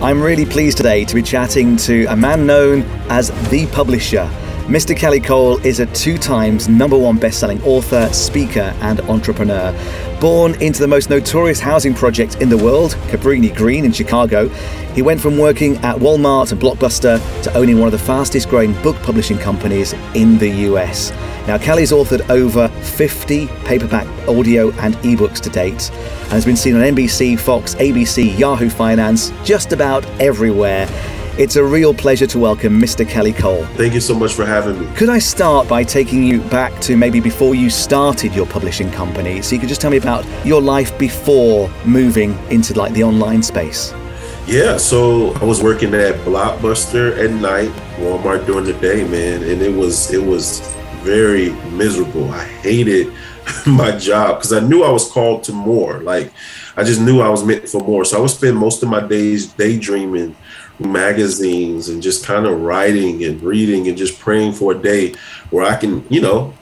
I'm really pleased today to be chatting to a man known as the publisher. Mr. Kelly Cole is a two times number one best-selling author, speaker, and entrepreneur. Born into the most notorious housing project in the world, Cabrini Green in Chicago, he went from working at Walmart and Blockbuster to owning one of the fastest growing book publishing companies in the US. Now, Kelly's authored over 50 paperback audio and ebooks to date and has been seen on NBC, Fox, ABC, Yahoo Finance, just about everywhere. It's a real pleasure to welcome Mr. Kelly Cole. Thank you so much for having me. Could I start by taking you back to maybe before you started your publishing company? So you could just tell me about your life before moving into like the online space. Yeah, so I was working at Blockbuster at night, Walmart during the day, man, and it was it was very miserable. I hated my job because I knew I was called to more. Like I just knew I was meant for more. So I would spend most of my days daydreaming magazines and just kind of writing and reading and just praying for a day where I can, you know,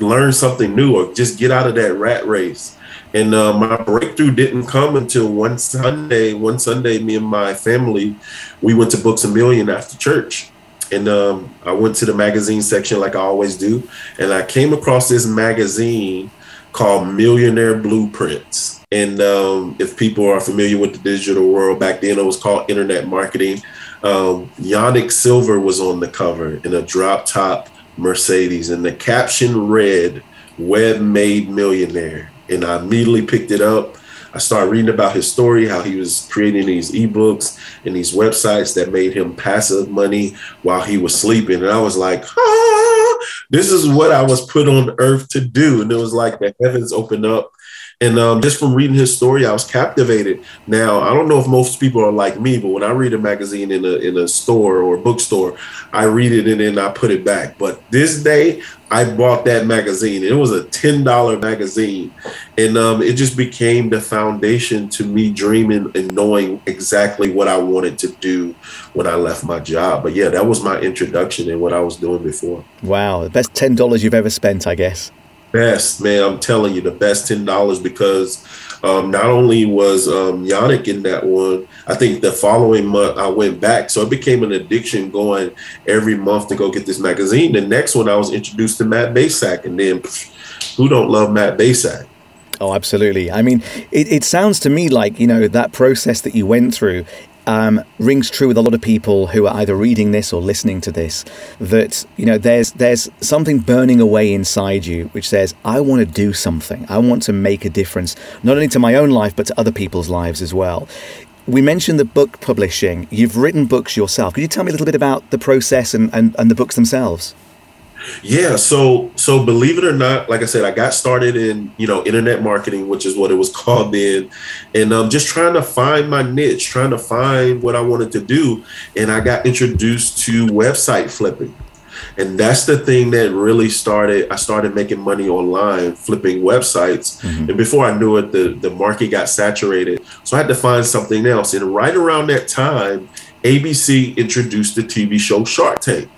learn something new or just get out of that rat race. And uh, my breakthrough didn't come until one Sunday. One Sunday, me and my family, we went to Books a Million after church. And um, I went to the magazine section like I always do. And I came across this magazine called Millionaire Blueprints. And um, if people are familiar with the digital world, back then it was called internet marketing. Um, Yanik Silver was on the cover in a drop top Mercedes, and the caption read, Web Made Millionaire. And I immediately picked it up. I started reading about his story, how he was creating these ebooks and these websites that made him passive money while he was sleeping. And I was like, ah, this is what I was put on earth to do. And it was like the heavens opened up and um, just from reading his story, I was captivated. Now, I don't know if most people are like me, but when I read a magazine in a in a store or a bookstore, I read it and then I put it back. But this day, I bought that magazine. It was a ten dollar magazine, and um, it just became the foundation to me dreaming and knowing exactly what I wanted to do when I left my job. But yeah, that was my introduction and what I was doing before. Wow, the best ten dollars you've ever spent, I guess best, man. I'm telling you, the best ten dollars because um, not only was um, Yanik in that one, I think the following month I went back, so it became an addiction going every month to go get this magazine. The next one I was introduced to Matt Bacak, and then who don't love Matt Bacak? Oh, absolutely. I mean, it, it sounds to me like, you know, that process that you went through, um, rings true with a lot of people who are either reading this or listening to this. That you know, there's there's something burning away inside you which says, "I want to do something. I want to make a difference, not only to my own life but to other people's lives as well." We mentioned the book publishing. You've written books yourself. Could you tell me a little bit about the process and, and, and the books themselves? Yeah, so so believe it or not, like I said, I got started in you know internet marketing, which is what it was called then, and um, just trying to find my niche, trying to find what I wanted to do, and I got introduced to website flipping, and that's the thing that really started. I started making money online flipping websites, mm-hmm. and before I knew it, the the market got saturated, so I had to find something else. And right around that time, ABC introduced the TV show Shark Tank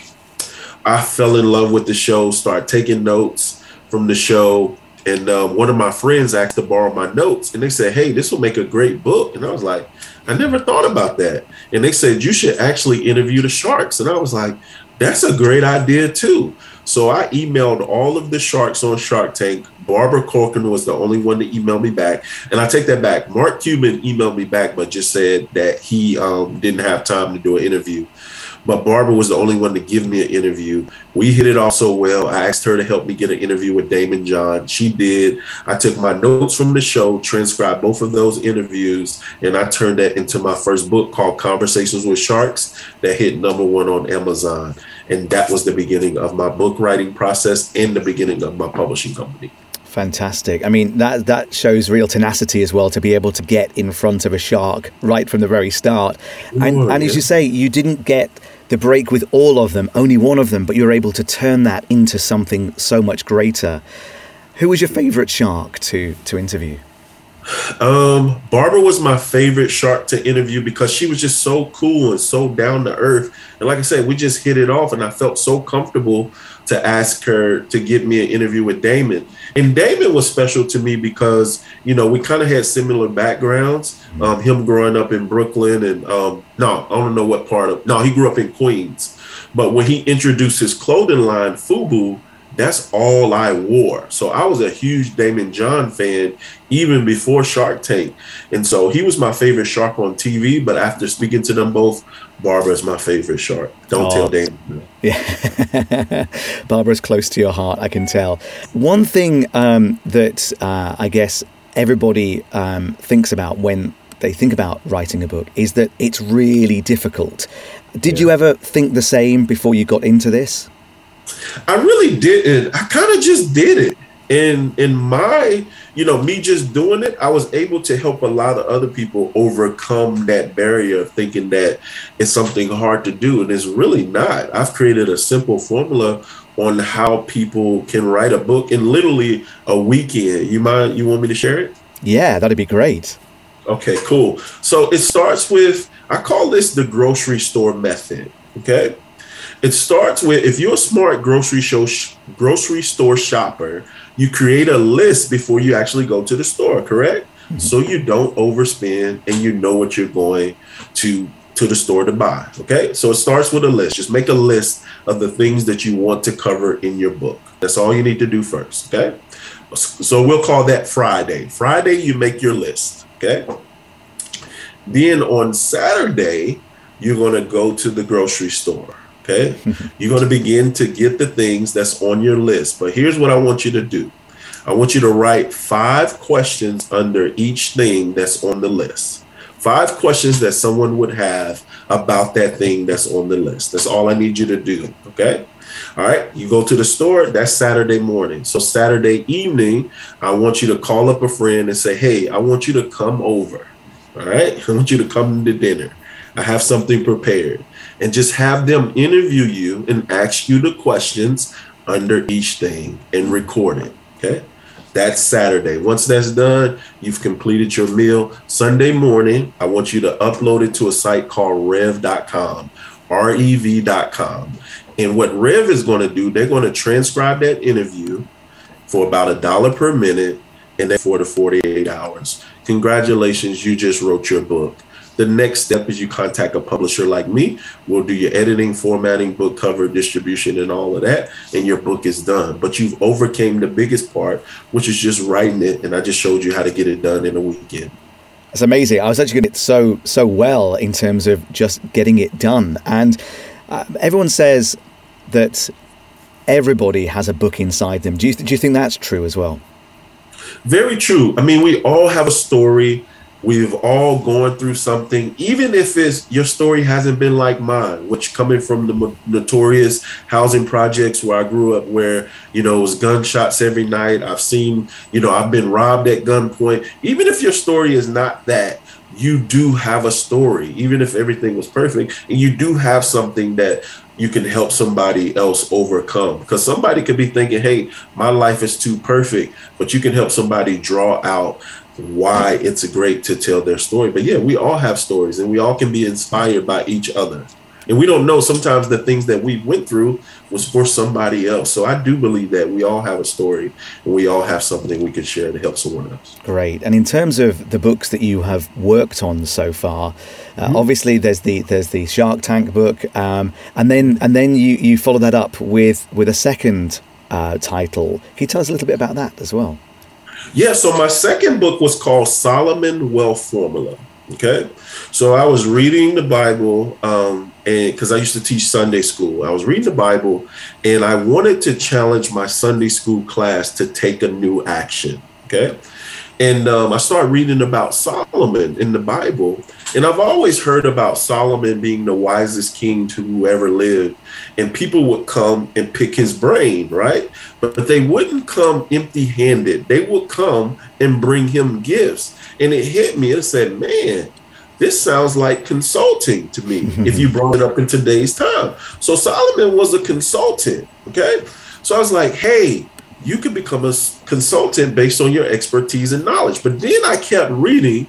I fell in love with the show, started taking notes from the show. And um, one of my friends asked to borrow my notes, and they said, "Hey, this will make a great book." And I was like, "I never thought about that." And they said, "You should actually interview the sharks." And I was like, "That's a great idea too." So I emailed all of the sharks on Shark Tank. Barbara Corcoran was the only one to email me back, and I take that back. Mark Cuban emailed me back, but just said that he um, didn't have time to do an interview. But Barbara was the only one to give me an interview. We hit it off so well. I asked her to help me get an interview with Daymond John. She did. I took my notes from the show, transcribed both of those interviews, and I turned that into my first book called Conversations with Sharks that hit number one on Amazon. And that was the beginning of my book writing process and the beginning of my publishing company. Fantastic. I mean, that that shows real tenacity as well to be able to get in front of a shark right from the very start. And, and as you say, you didn't get the break with all of them, only one of them, but you're able to turn that into something so much greater. Who was your favourite shark to to interview? Um, Barbara was my favorite shark to interview because she was just so cool and so down to earth. And like I said, we just hit it off, and I felt so comfortable to ask her to get me an interview with Daymond. And Daymond was special to me because you know we kind of had similar backgrounds. Um, him growing up in Brooklyn, and um, no, I don't know what part of. No, he grew up in Queens. But when he introduced his clothing line, FUBU, that's all I wore. So I was a huge Daymond John fan even before Shark Tank. And so he was my favorite shark on TV. But after speaking to them both, Barbara's my favorite shark. Don't oh. tell Daymond. Yeah. Barbara's close to your heart, I can tell. One thing um, that uh, I guess everybody um, thinks about when they think about writing a book is that it's really difficult. Did yeah. you ever think the same before you got into this? I really didn't. I kind of just did it. And in my, you know, me just doing it, I was able to help a lot of other people overcome that barrier of thinking that it's something hard to do. And it's really not. I've created a simple formula on how people can write a book in literally a weekend. You mind you want me to share it? Yeah, that'd be great. Okay, cool. So it starts with I call this the grocery store method. Okay. It starts with if you're a smart grocery show grocery store shopper, you create a list before you actually go to the store, correct? Mm-hmm. So you don't overspend and you know what you're going to to the store to buy. Okay. So it starts with a list. Just make a list of the things that you want to cover in your book. That's all you need to do first. Okay. So we'll call that Friday. Friday, you make your list. Okay. Then on Saturday, you're going to go to the grocery store. Okay. you're going to begin to get the things that's on your list. But here's what I want you to do I want you to write five questions under each thing that's on the list. Five questions that someone would have about that thing that's on the list. That's all I need you to do. Okay. All right, you go to the store, that's Saturday morning. So, Saturday evening, I want you to call up a friend and say, Hey, I want you to come over. All right. I want you to come to dinner. I have something prepared. And just have them interview you and ask you the questions under each thing and record it. Okay. That's Saturday. Once that's done, you've completed your meal. Sunday morning, I want you to upload it to a site called rev.com, R E V.com. And what Rev is going to do, they're going to transcribe that interview for about a dollar per minute and then four to 48 hours. Congratulations, you just wrote your book. The next step is you contact a publisher like me. We'll do your editing, formatting, book cover, distribution, and all of that, and your book is done. But you've overcame the biggest part, which is just writing it, and I just showed you how to get it done in a weekend. It's amazing. I was actually getting it so so well in terms of just getting it done, and uh, everyone says that everybody has a book inside them. Do you do you think that's true as well? Very true. I mean, we all have a story. We've all gone through something, even if it's your story hasn't been like mine, which coming from the notorious housing projects where I grew up, where you know it was gunshots every night. I've seen, you know, I've been robbed at gunpoint. Even if your story is not that, you do have a story, even if everything was perfect, and you do have something that you can help somebody else overcome. Because somebody could be thinking, hey, my life is too perfect, but you can help somebody draw out why it's great to tell their story. But yeah, we all have stories and we all can be inspired by each other. And we don't know sometimes the things that we went through was for somebody else. So I do believe that we all have a story and we all have something we can share to help someone else. Great. And in terms of the books that you have worked on so far, uh, mm-hmm. obviously there's the there's the Shark Tank book, um, and then and then you you follow that up with with a second uh, title. Can you tell us a little bit about that as well? Yeah. So my second book was called Solomon Wealth Formula. Okay. So I was reading the Bible, um, and because I used to teach Sunday school, I was reading the Bible, and I wanted to challenge my Sunday school class to take a new action. Okay. And um, I started reading about Solomon in the Bible. And I've always heard about Solomon being the wisest king to whoever lived. And people would come and pick his brain, right? But, but they wouldn't come empty handed. They would come and bring him gifts. And it hit me. It said, man, this sounds like consulting to me if you brought it up in today's time. So Solomon was a consultant. Okay. So I was like, hey, you can become a consultant based on your expertise and knowledge. But then I kept reading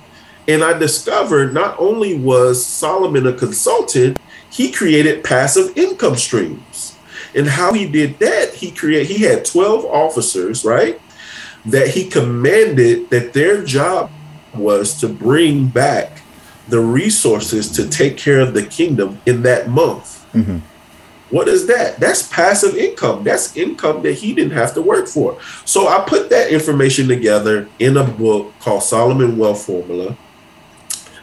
and I discovered not only was Solomon a consultant, he created passive income streams. And how he did that, he created he had 12 officers, right? That he commanded that their job was to bring back the resources to take care of the kingdom in that month. Mm-hmm. What is that? That's passive income. That's income that he didn't have to work for. So I put that information together in a book called Solomon Wealth Formula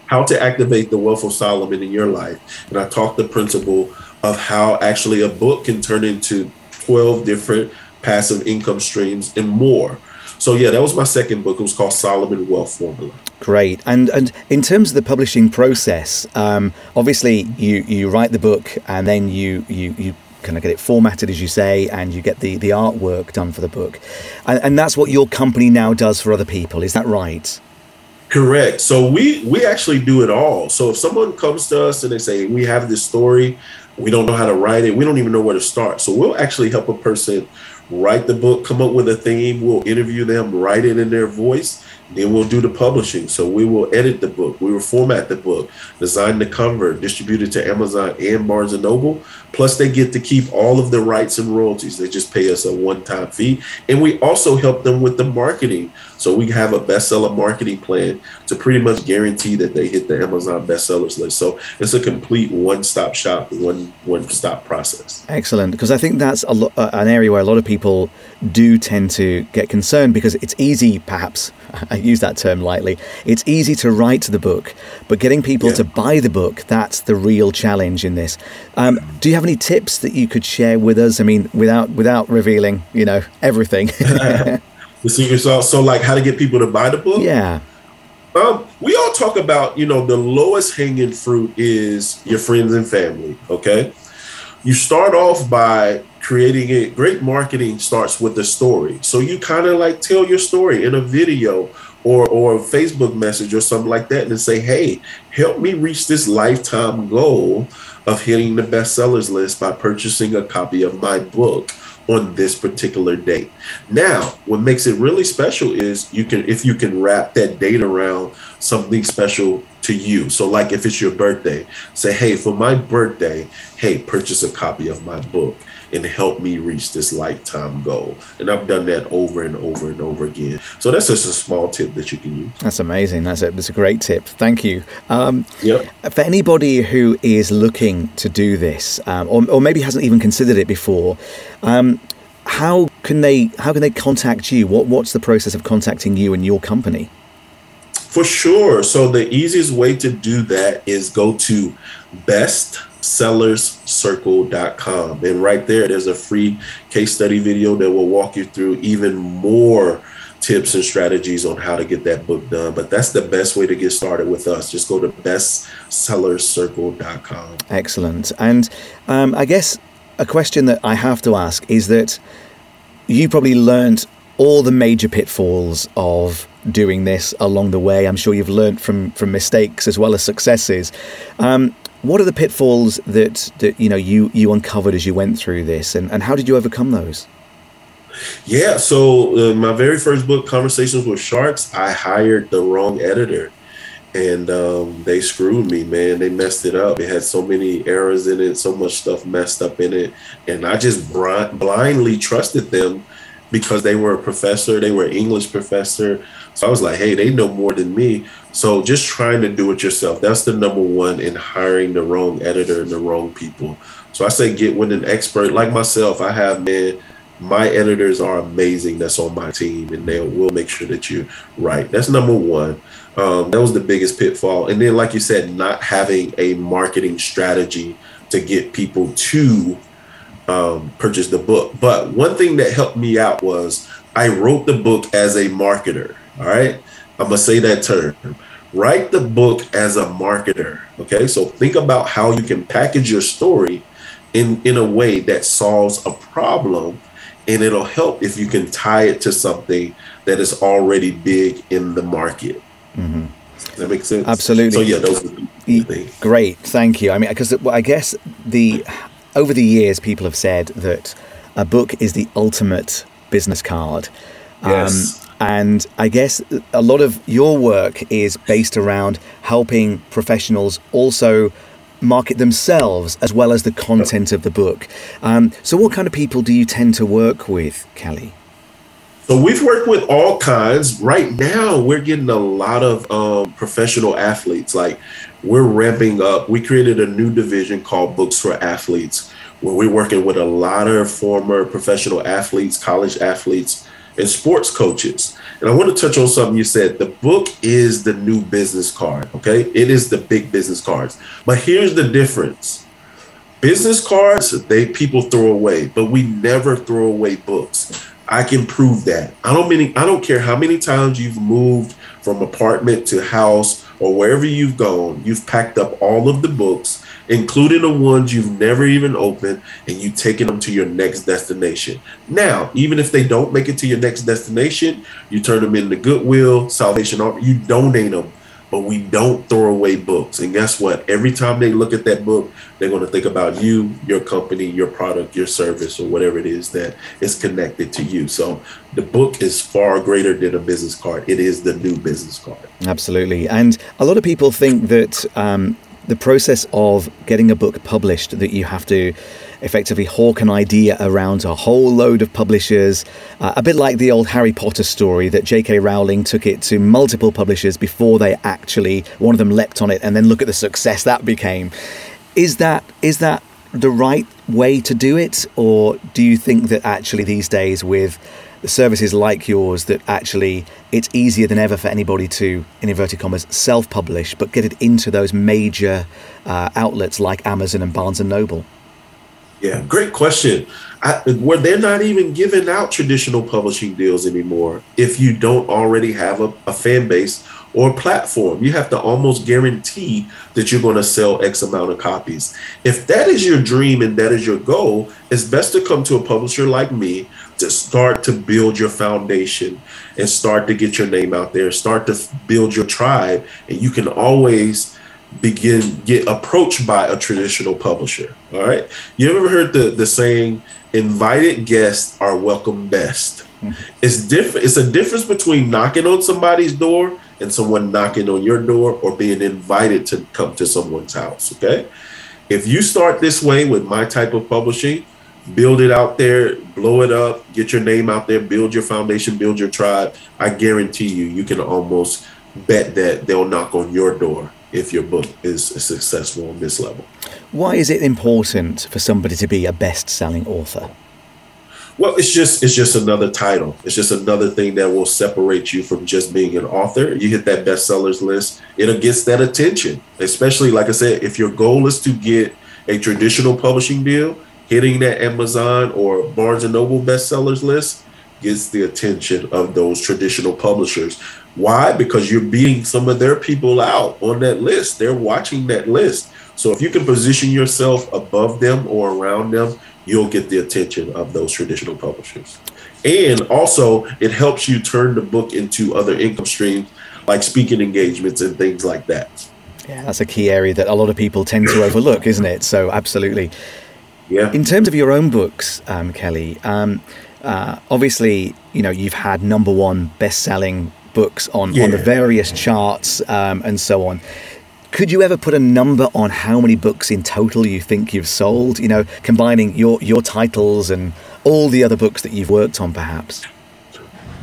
How to Activate the Wealth of Solomon in Your Life. And I talked the principle of how actually a book can turn into 12 different passive income streams and more. So yeah, that was my second book. It was called Solomon Wealth Formula. Great. And and in terms of the publishing process, um, obviously you you write the book and then you you you kind of get it formatted as you say and you get the the artwork done for the book. And, and that's what your company now does for other people is that right? Correct. So we we actually do it all. So if someone comes to us and they say we have this story. We don't know how to write it. We don't even know where to start. So we'll actually help a person write the book, come up with a theme. We'll interview them, write it in their voice, then we'll do the publishing. So we will edit the book, we will format the book, design the cover, distribute it to Amazon and Barnes and Noble. Plus, they get to keep all of the rights and royalties. They just pay us a one-time fee, and we also help them with the marketing. So we have a bestseller marketing plan to pretty much guarantee that they hit the Amazon bestsellers list. So it's a complete one-stop shop, one one-stop process. Excellent, because I think that's a lo- uh, an area where a lot of people do tend to get concerned because it's easy, perhaps I use that term lightly. It's easy to write the book, but getting people yeah. to buy the book, that's the real challenge in this. Um, do you have any tips that you could share with us? I mean, without without revealing, you know, everything. the secret sauce. So, like, how to get people to buy the book? Yeah. Um, we all talk about, you know, the lowest hanging fruit is your friends and family. Okay. You start off by creating it. Great marketing starts with the story. So you kind of like tell your story in a video or or a Facebook message or something like that and say, hey, help me reach this lifetime goal of hitting the bestsellers list by purchasing a copy of my book on this particular date. Now, what makes it really special is you can if you can wrap that date around something special to you. So like if it's your birthday, say, "Hey, for my birthday, hey, purchase a copy of my book." And help me reach this lifetime goal. And I've done that over and over and over again. So that's just a small tip that you can use. That's amazing. That's a, that's a great tip. Thank you. Um, yep. For anybody who is looking to do this, um, or, or maybe hasn't even considered it before, um, how can they how can they contact you? What what's the process of contacting you and your company? For sure. So the easiest way to do that is go to best sellerscircle.com. And right there, there's a free case study video that will walk you through even more tips and strategies on how to get that book done. But that's the best way to get started with us. Just go to bestsellerscircle.com. Excellent. And um, I guess a question that I have to ask is that you probably learned all the major pitfalls of doing this along the way. I'm sure you've learned from from mistakes as well as successes. Um, what are the pitfalls that, that you know you you uncovered as you went through this, and, and how did you overcome those? Yeah, so uh, my very first book, Conversations with Sharks, I hired the wrong editor, and um, they screwed me, man. They messed it up. It had so many errors in it, so much stuff messed up in it, and I just blindly trusted them because they were a professor, they were English professor. So I was like, hey, they know more than me. So just trying to do it yourself. That's the number one in hiring the wrong editor and the wrong people. So I say get with an expert like myself. I have man, my editors are amazing. That's on my team, and they will make sure that you write. That's number one. Um, that was the biggest pitfall. And then, like you said, not having a marketing strategy to get people to um, purchase the book. But one thing that helped me out was I wrote the book as a marketer. All right. I'm going to say that term. Write the book as a marketer. Okay. So think about how you can package your story in, in a way that solves a problem. And it'll help if you can tie it to something that is already big in the market. Mm-hmm. Does that make sense? Absolutely. So, yeah, those Great. Thank you. I mean, because I guess the over the years, people have said that a book is the ultimate business card. Yes. Um, and I guess a lot of your work is based around helping professionals also market themselves as well as the content of the book. Um, so, what kind of people do you tend to work with, Kelly? So we've worked with all kinds. Right now, we're getting a lot of um, professional athletes. Like we're ramping up. We created a new division called Books for Athletes, where we're working with a lot of former professional athletes, college athletes, and sports coaches. And I want to touch on something you said. The book is the new business card. Okay, it is the big business cards. But here's the difference. Business cards, they people throw away, but we never throw away books I can prove that. I don't mean I don't care how many times you've moved from apartment to house or wherever you've gone, you've packed up all of the books, including the ones you've never even opened, and you've taken them to your next destination. Now, even if they don't make it to your next destination, you turn them into Goodwill, Salvation Army, you donate them but we don't throw away books. And guess what? Every time they look at that book, they're going to think about you, your company, your product, your service, or whatever it is that is connected to you. So the book is far greater than a business card. It is the new business card. Absolutely. And a lot of people think that um, the process of getting a book published, that you have to effectively hawk an idea around a whole load of publishers, uh, a bit like the old Harry Potter story that J.K. Rowling took it to multiple publishers before they actually, one of them leapt on it, and then look at the success that became. Is that is that the right way to do it, or do you think that actually these days with services like yours that actually it's easier than ever for anybody to, in inverted commas, self-publish, but get it into those major uh, outlets like Amazon and Barnes and Noble? Yeah, great question. I, where they're not even giving out traditional publishing deals anymore if you don't already have a, a fan base or platform. You have to almost guarantee that you're going to sell X amount of copies. If that is your dream and that is your goal, it's best to come to a publisher like me to start to build your foundation and start to get your name out there, start to build your tribe, and you can always begin get approached by a traditional publisher. All right. You ever heard the the saying invited guests are welcome best? Mm-hmm. It's different it's a difference between knocking on somebody's door and someone knocking on your door or being invited to come to someone's house. Okay. If you start this way with my type of publishing, build it out there, blow it up, get your name out there, build your foundation, build your tribe. I guarantee you, you can almost bet that they'll knock on your door if your book is successful on this level. Why is it important for somebody to be a best-selling author? Well, it's just it's just another title. It's just another thing that will separate you from just being an author. You hit that bestsellers list, it'll get that attention. Especially like I said, if your goal is to get a traditional publishing deal, hitting that Amazon or Barnes and Noble bestsellers list gets the attention of those traditional publishers why? Because you're beating some of their people out on that list. They're watching that list. So if you can position yourself above them or around them, you'll get the attention of those traditional publishers. And also, it helps you turn the book into other income streams like speaking engagements and things like that. Yeah, that's a key area that a lot of people tend to overlook, isn't it? So, absolutely. Yeah. In terms of your own books, um, Kelly, um, uh, obviously, you know, you've had number one best-selling books on, yeah. on the various charts um, and so on. Could you ever put a number on how many books in total you think you've sold? You know, combining your, your titles and all the other books that you've worked on, perhaps?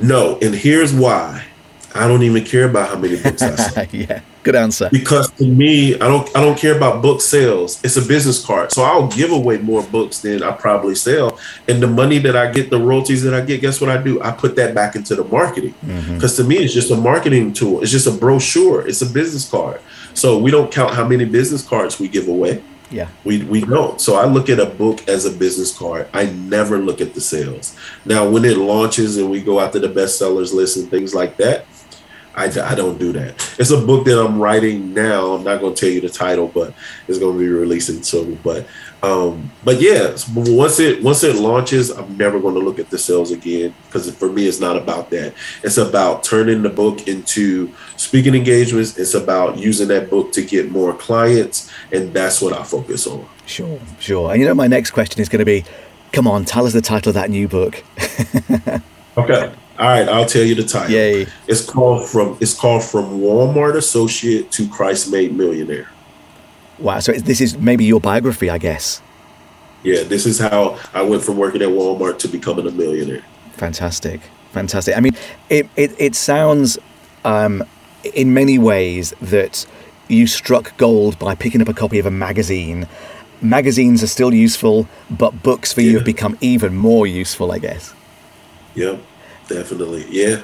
No, and here's why. I don't even care about how many books I sell. yeah. Good answer. Because to me, I don't I don't care about book sales. It's a business card. So I'll give away more books than I probably sell. And the money that I get, the royalties that I get, guess what I do? I put that back into the marketing. Because mm-hmm. to me, it's just a marketing tool. It's just a brochure. It's a business card. So we don't count how many business cards we give away. Yeah. We we don't. So I look at a book as a business card. I never look at the sales. Now when it launches and we go after the bestsellers list and things like that, I, I don't do that. It's a book that I'm writing now. I'm not going to tell you the title, but it's going to be releasing soon. But um, but yeah, once it once it launches, I'm never going to look at the sales again because for me, it's not about that. It's about turning the book into speaking engagements. It's about using that book to get more clients, and that's what I focus on. Sure, sure. And you know, my next question is going to be Come on, tell us the title of that new book. okay. All right, I'll tell you the title. Yay. It's called from it's called from Walmart associate to Christ made millionaire. Wow. So this is maybe your biography, I guess. Yeah, this is how I went from working at Walmart to becoming a millionaire. Fantastic. Fantastic. I mean, it, it, it sounds um, in many ways that you struck gold by picking up a copy of a magazine. Magazines are still useful, but books for you have become even more useful, I guess. Yeah, definitely. Yeah.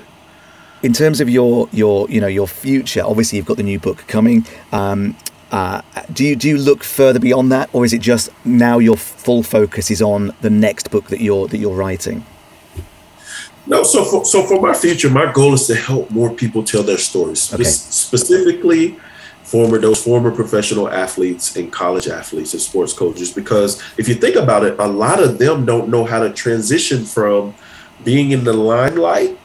In terms of your your you know your future, obviously you've got the new book coming. Um, uh, do you do you look further beyond that, or is it just now your full focus is on the next book that you're that you're writing? No, so for, so for my future, my goal is to help more people tell their stories, okay. specifically former those former professional athletes and college athletes and sports coaches. Because if you think about it, a lot of them don't know how to transition from being in the limelight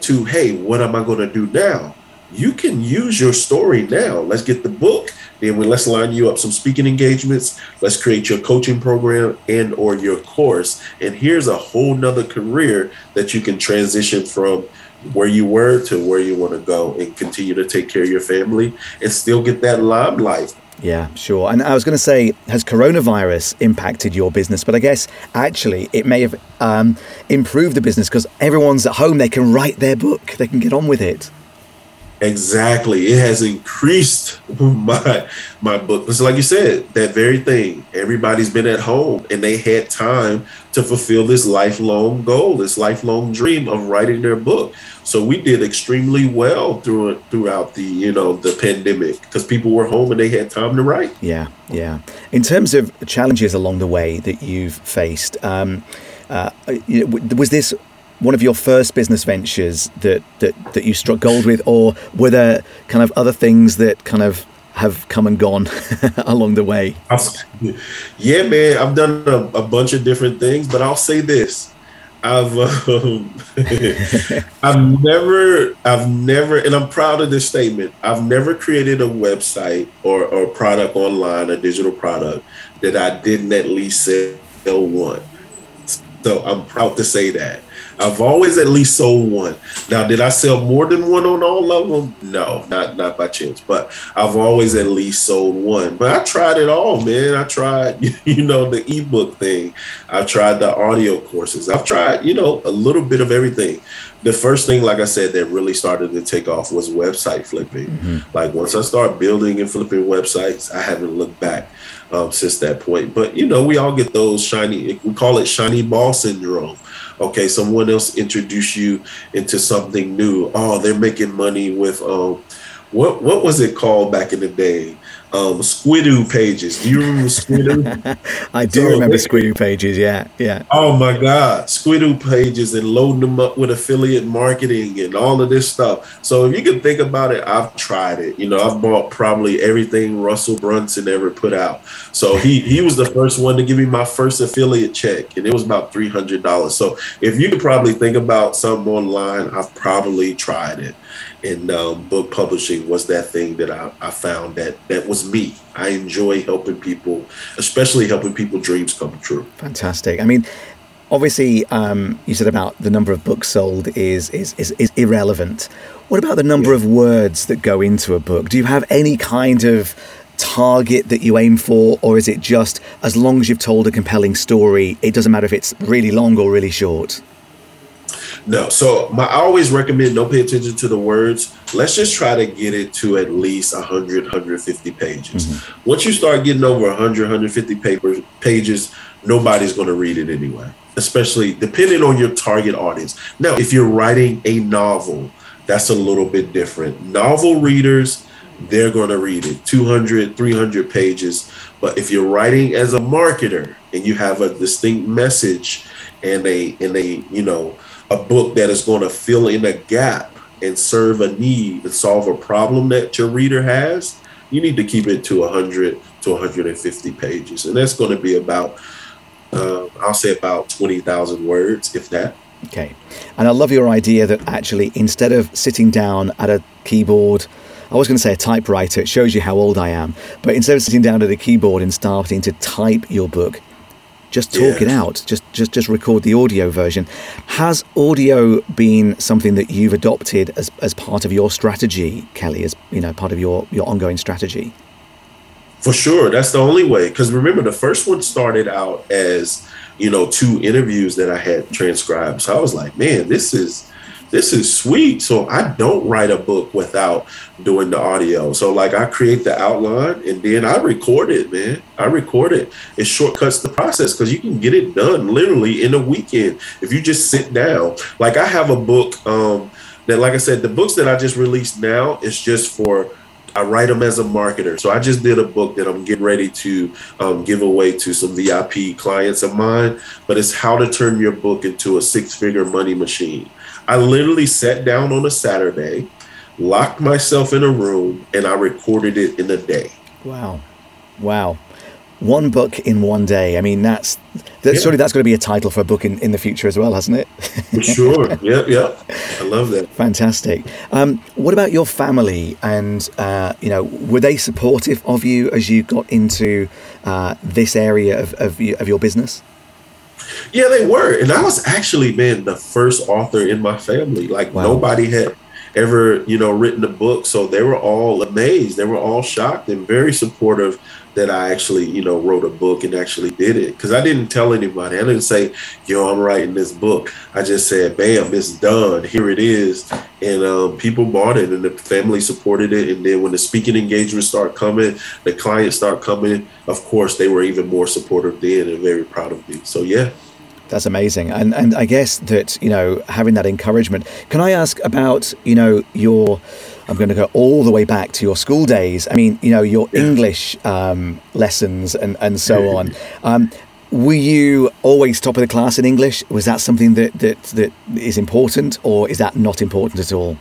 to hey, what am I going to do now? You can use your story now. Let's get the book then we let's line you up some speaking engagements. Let's create your coaching program and or your course. And here's a whole nother career that you can transition from where you were to where you want to go and continue to take care of your family and still get that limelight. Yeah, sure. And I was going to say, has coronavirus impacted your business? But I guess actually it may have um, improved the business because everyone's at home. They can write their book, they can get on with it. Exactly. It has increased my my book. It's like you said, that very thing. Everybody's been at home and they had time to fulfill this lifelong goal, this lifelong dream of writing their book. So we did extremely well through throughout the, you know, the pandemic because people were home and they had time to write. Yeah, yeah. In terms of challenges along the way that you've faced, um, uh, was this one of your first business ventures that, that, that you struck gold with, or were there kind of other things that kind of have come and gone along the way? Yeah, man, I've done a, a, bunch of different things, but I'll say this. I've um, I've never I've never and I'm proud of this statement. I've never created a website or, or product online, a digital product that I didn't at least sell one. So I'm proud to say that. I've always at least sold one. Now, did I sell more than one on all of them? No, not not by chance. But I've always at least sold one. But I tried it all, man. I tried, you know, the ebook thing. I tried the audio courses. I've tried, you know, a little bit of everything. The first thing, like I said, that really started to take off was website flipping. Mm-hmm. Like once I started building and flipping websites, I haven't looked back um, since that point. But you know, we all get those shiny. We call it shiny ball syndrome okay someone else introduce you into something new oh they're making money with um what what was it called back in the day um, Squidoo pages. Do you remember Squidoo? I do so remember Squidoo pages. Yeah, yeah. Oh my God, Squidoo pages and loading them up with affiliate marketing and all of this stuff. So if you can think about it, I've tried it. You know, I've bought probably everything Russell Brunson ever put out. So he he was the first one to give me my first affiliate check, and it was about three hundred dollars. So if you could probably think about something online, I've probably tried it and um, book publishing was that thing that I, I, found that that was me. I enjoy helping people, especially helping people dreams come true. Fantastic. I mean, obviously, um, you said about the number of books sold is is is, is irrelevant. What about the number yeah. of words that go into a book? Do you have any kind of target that you aim for, or is it just as long as you've told a compelling story, it doesn't matter if it's really long or really short? No. So my, I always recommend don't pay attention to the words. Let's just try to get it to at least 100, 150 pages. Mm-hmm. Once you start getting over 100, 150 papers, pages, nobody's going to read it anyway, especially depending on your target audience. Now, if you're writing a novel, that's a little bit different. Novel readers, they're going to read it 200, 300 pages. But if you're writing as a marketer and you have a distinct message and a, and a, you know, a book that is going to fill in a gap and serve a need and solve a problem that your reader has, you need to keep it to 100 to 150 pages. And that's going to be about, uh, I'll say about 20,000 words, if that. Okay. And I love your idea that actually, instead of sitting down at a keyboard, I was going to say a typewriter, it shows you how old I am, but instead of sitting down at a keyboard and starting to type your book, just talk yeah. it out, just just just record the audio version. Has audio been something that you've adopted as, as part of your strategy, Kelly, as you know, part of your, your ongoing strategy? For sure. That's the only way. Because remember, the first one started out as, you know, two interviews that I had transcribed. So I was like, man, this is this is sweet. So I don't write a book without doing the audio. So like I create the outline and then I record it, man. I record it. It shortcuts the process because you can get it done literally in a weekend if you just sit down. Like I have a book um, that, like I said, the books that I just released now is just for I write them as a marketer. So I just did a book that I'm getting ready to um, give away to some VIP clients of mine, but it's how to turn your book into a six figure money machine. I literally sat down on a Saturday, locked myself in a room, and I recorded it in a day. Wow. Wow. One book in one day. I mean, that's, that's yeah. surely that's going to be a title for a book in, in the future as well, hasn't it? For sure. Yep. Yep. I love that. Fantastic. Um, what about your family? And, uh, you know, were they supportive of you as you got into uh, this area of, of, of your business? Yeah, they were. And I was actually, man, the first author in my family. Like wow. nobody had ever, you know, written a book. So they were all amazed. They were all shocked and very supportive that I actually, you know, wrote a book and actually did it. Cause I didn't tell anybody. I didn't say, yo, I'm writing this book. I just said, bam, it's done. Here it is. And um, people bought it and the family supported it. And then when the speaking engagements start coming, the clients start coming, of course, they were even more supportive then and very proud of me. So, yeah. That's amazing, and and I guess that you know having that encouragement. Can I ask about you know your? I'm going to go all the way back to your school days. I mean, you know your yeah. English um, lessons and and so on. Um, were you always top of the class in English? Was that something that that that is important, or is that not important at all?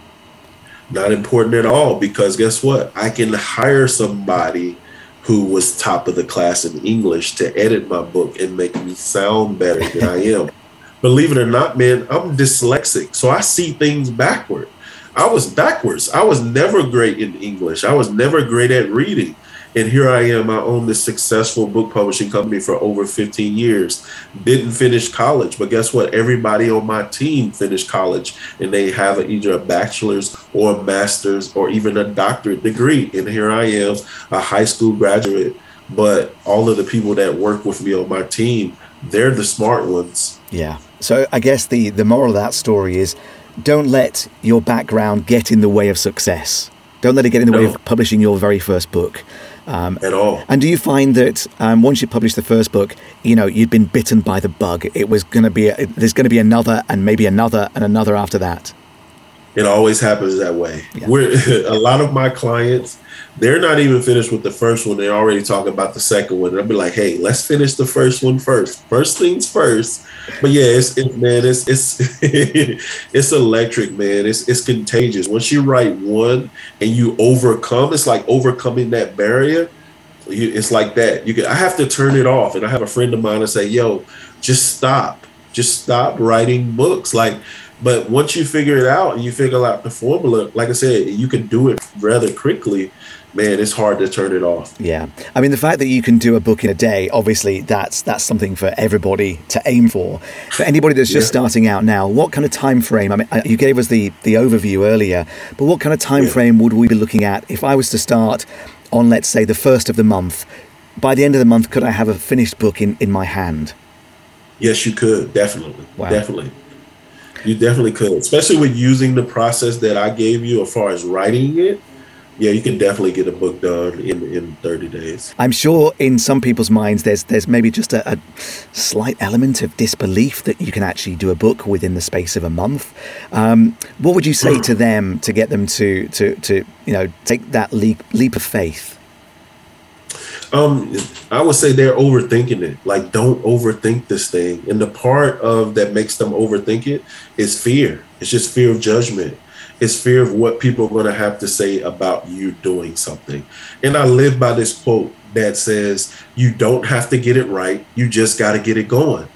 Not important at all, because guess what? I can hire somebody who was top of the class in English to edit my book and make me sound better than I am. Believe it or not, man, I'm dyslexic. So I see things backward. I was backwards. I was never great in English. I was never great at reading. And here I am. I own this successful book publishing company for over 15 years. Didn't finish college, but guess what? Everybody on my team finished college and they have either a bachelor's or a master's or even a doctorate degree. And here I am, a high school graduate. But all of the people that work with me on my team, they're the smart ones. Yeah. So I guess the, the moral of that story is don't let your background get in the way of success. Don't let it get in the no. way of publishing your very first book. Um, At all. And do you find that um, once you published the first book, you know, you'd been bitten by the bug? It was going to be, a, there's going to be another and maybe another and another after that? It always happens that way. Yeah. We're, a lot of my clients, they're not even finished with the first one. They're already talking about the second one. And I'll be like, hey, let's finish the first one first. First things first. But yeah, it's, it's man, it's it's it's electric, man. It's it's contagious. Once you write one and you overcome, it's like overcoming that barrier. You, it's like that. You can, I have to turn it off, and I have a friend of mine to say, "Yo, just stop. Just stop writing books." Like but once you figure it out and you figure out the formula, like I said, you can do it rather quickly. Man, it's hard to turn it off. Yeah, I mean the fact that you can do a book in a day, obviously that's that's something for everybody to aim for. For anybody that's just yeah. starting out now, what kind of time frame? I mean, uh, you gave us the the overview earlier, but what kind of time yeah. frame would we be looking at if I was to start on, let's say, the first of the month? By the end of the month, could I have a finished book in in my hand? Yes, you could definitely, wow. definitely. You definitely could, especially with using the process that I gave you as far as writing it. Yeah, you can definitely get a book done in, in 30 days. I'm sure in some people's minds there's there's maybe just a, a slight element of disbelief that you can actually do a book within the space of a month. Um, what would you say to them to get them to to to you know take that leap leap of faith? Um, I would say they're overthinking it. Like, don't overthink this thing. And the part of that makes them overthink it is fear. It's just fear of judgment. It's fear of what people are going to have to say about you doing something. And I live by this quote that says, "You don't have to get it right. You just got to get it going.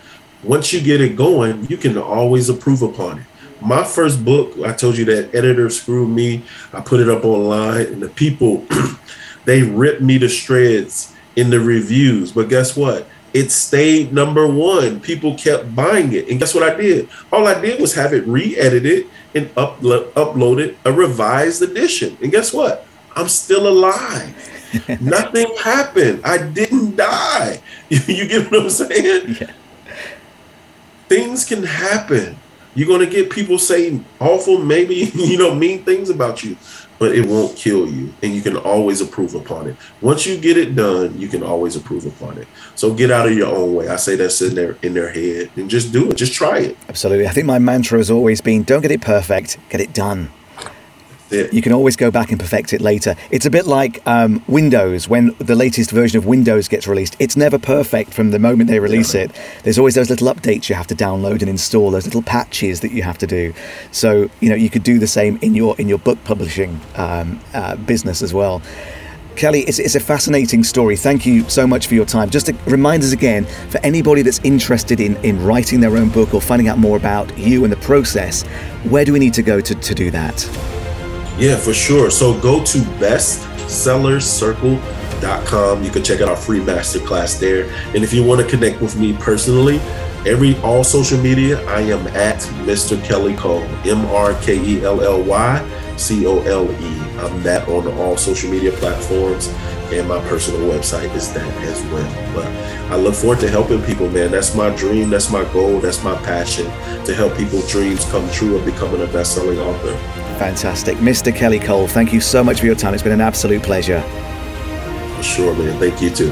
Once you get it going, you can always improve upon it." My first book, I told you that editor screwed me. I put it up online, and the people. they ripped me to shreds in the reviews. But guess what? It stayed number one. People kept buying it. And guess what I did? All I did was have it re-edited and uplo- uploaded a revised edition. And guess what? I'm still alive. Nothing happened. I didn't die. You, get what I'm saying? Yeah. Things can happen. You're gonna get people saying awful, maybe you know, mean things about you but it won't kill you and you can always improve upon it. Once you get it done you can always improve upon it. So get out of your own way. I say that's in their in their head and just do it. Just try it. Absolutely. I think my mantra has always been don't get it perfect get it done it. You can always go back and perfect it later. It's a bit like um, Windows. When the latest version of Windows gets released, it's never perfect from the moment they release yeah. it. There's always those little updates you have to download and install, those little patches that you have to do. So you know you could do the same in your in your book publishing um, uh, business as well. Kelly, it's, it's, a fascinating story. Thank you so much for your time. Just to remind us again, for anybody that's interested in, in writing their own book or finding out more about you and the process, where do we need to go to, to do that? Yeah, for sure. So go to bestsellercircle.com. You can check out our free masterclass there. And if you want to connect with me personally, every all social media, I am at Mr. Kelly Cole, M R K E L L Y C O L E. I'm that on all social media platforms, and my personal website is that as well. But I look forward to helping people, man. That's my dream. That's my goal. That's my passion to help people's dreams come true of becoming a best-selling author. Fantastic. Mr. Kelly Cole, thank you so much for your time. It's been an absolute pleasure. Sure, man. Thank you too.